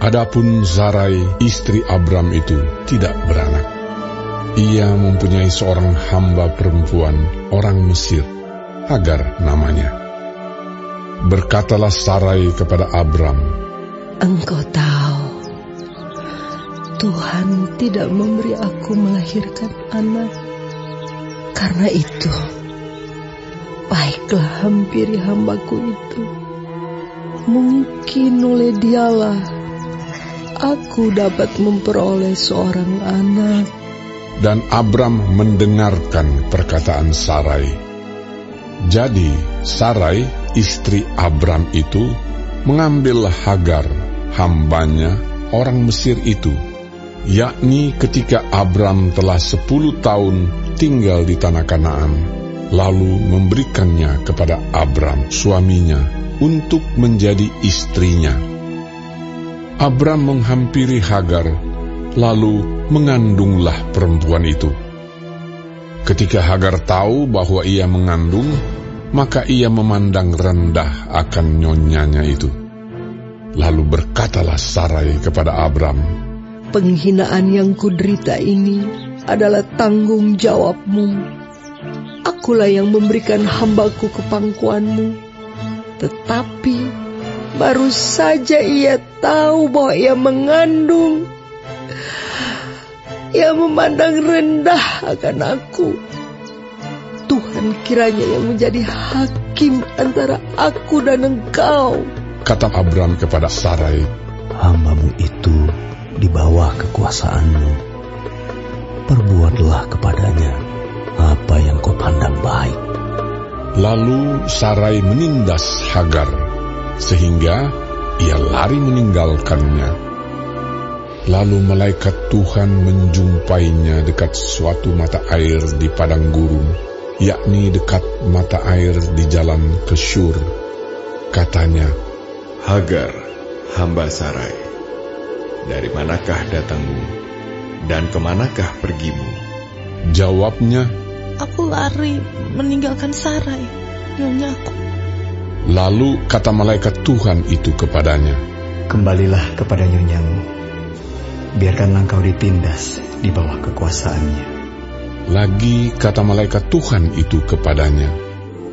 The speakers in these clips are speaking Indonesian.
Adapun Sarai, istri Abram itu tidak beranak. Ia mempunyai seorang hamba perempuan, orang Mesir, Hagar namanya. Berkatalah Sarai kepada Abram, Engkau tahu, Tuhan tidak memberi aku melahirkan anak. Karena itu, baiklah hampiri hambaku itu. Mungkin oleh dialah aku dapat memperoleh seorang anak. Dan Abram mendengarkan perkataan Sarai. Jadi Sarai, istri Abram itu, mengambil Hagar, hambanya, orang Mesir itu, yakni ketika Abram telah sepuluh tahun tinggal di tanah Kanaan, lalu memberikannya kepada Abram, suaminya, untuk menjadi istrinya. Abram menghampiri Hagar, lalu mengandunglah perempuan itu. Ketika Hagar tahu bahwa ia mengandung, maka ia memandang rendah akan nyonyanya itu. Lalu berkatalah Sarai kepada Abram, Penghinaan yang kuderita ini adalah tanggung jawabmu. Akulah yang memberikan hambaku ke pangkuanmu. Tetapi baru saja ia tahu bahwa ia mengandung. Ia memandang rendah akan aku. Tuhan kiranya yang menjadi hakim antara aku dan engkau. Kata Abram kepada Sarai, Hambamu itu di bawah kekuasaanmu. Perbuatlah kepadanya apa yang kau pandang baik. Lalu Sarai menindas Hagar, sehingga ia lari meninggalkannya. Lalu malaikat Tuhan menjumpainya dekat suatu mata air di padang gurun, yakni dekat mata air di jalan ke Syur. Katanya, Hagar, hamba Sarai, dari manakah datangmu dan ke manakah pergimu? Jawabnya, Aku lari meninggalkan Sarai, nyonyaku. Lalu kata malaikat Tuhan itu kepadanya, Kembalilah kepada nyonyamu. Biarkanlah engkau ditindas di bawah kekuasaannya. lagi kata malaikat Tuhan itu kepadanya,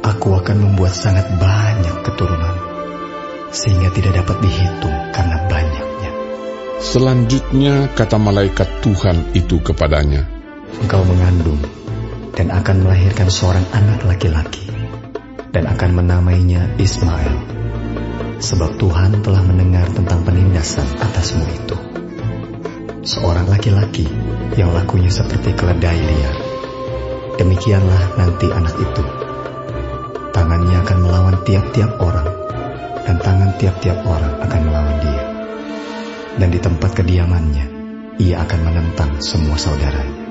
Aku akan membuat sangat banyak keturunan, sehingga tidak dapat dihitung karena banyaknya. Selanjutnya kata malaikat Tuhan itu kepadanya, Engkau mengandung dan akan melahirkan seorang anak laki-laki, dan akan menamainya Ismail, sebab Tuhan telah mendengar tentang penindasan atasmu itu. Seorang laki-laki yang lakunya seperti keledai liar. Demikianlah nanti anak itu. Tangannya akan melawan tiap-tiap orang, dan tangan tiap-tiap orang akan melawan dia. Dan di tempat kediamannya, ia akan menentang semua saudaranya.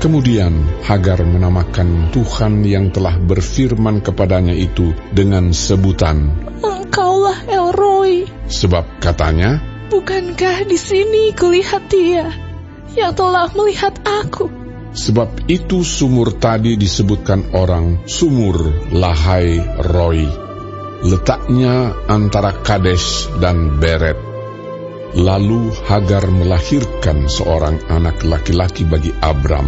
Kemudian Hagar menamakan Tuhan yang telah berfirman kepadanya itu dengan sebutan, Engkaulah Elroy. sebab katanya, Bukankah di sini kulihat dia yang telah melihat aku? sebab itu sumur tadi disebutkan orang sumur Lahai Roy. Letaknya antara Kades dan Beret. Lalu Hagar melahirkan seorang anak laki-laki bagi Abram,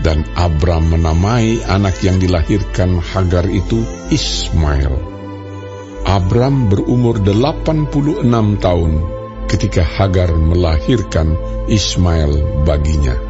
dan Abram menamai anak yang dilahirkan Hagar itu Ismail. Abram berumur 86 tahun ketika Hagar melahirkan Ismail baginya.